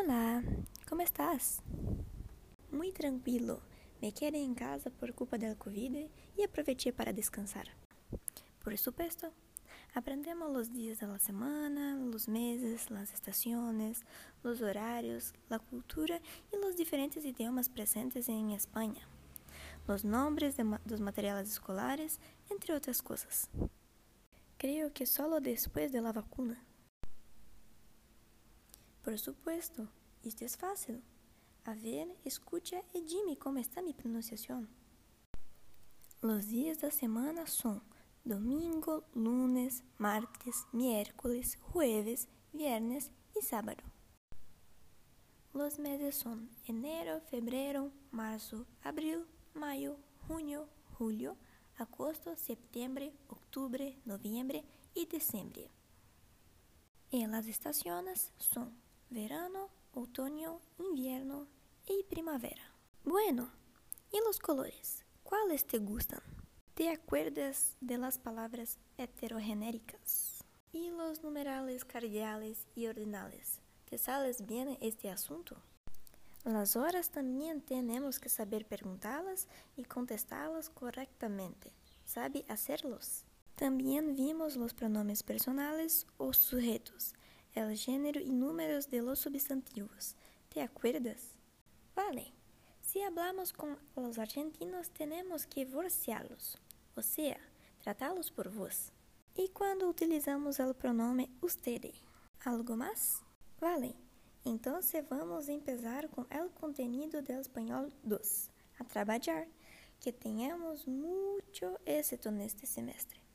Hola, ¿cómo estás? Muy tranquilo. Me quedé en casa por culpa del COVID y aproveché para descansar. Por supuesto, aprendemos los días de la semana, los meses, las estaciones, los horarios, la cultura y los diferentes idiomas presentes en España, los nombres de ma los materiales escolares, entre otras cosas. Creo que solo después de vacuna. Por supuesto, esto es fácil. A ver, escucha y dime cómo está mi pronunciación. Los días de semana son domingo, lunes, martes, miércoles, jueves, viernes y sábado. Los meses son enero, febrero, marzo, abril, mayo, junio, julio, agosto, septiembre, octubre, noviembre y diciembre. Y las estaciones son verano, otoño, invierno y primavera. Bueno, ¿y los colores? ¿Cuáles te gustan? ¿Te acuerdas de las palabras heterogenéricas? ¿Y los numerales cardiales y ordinales? ¿Te sabes bien este asunto? Las horas también tenemos que saber preguntarlas y contestarlas correctamente. ¿Sabe hacerlos? También vimos los pronombres personales o sujetos el género y números de los sustantivos. ¿Te acuerdas? Vale. Si hablamos con los argentinos tenemos que vocearlos, o sea, tratarlos por vos. Y cuando utilizamos el pronombre usted, ¿algo más? Vale. Entonces vamos empezar con el contenido del español 2, a trabajar. Que tenhamos mucho éxito neste semestre.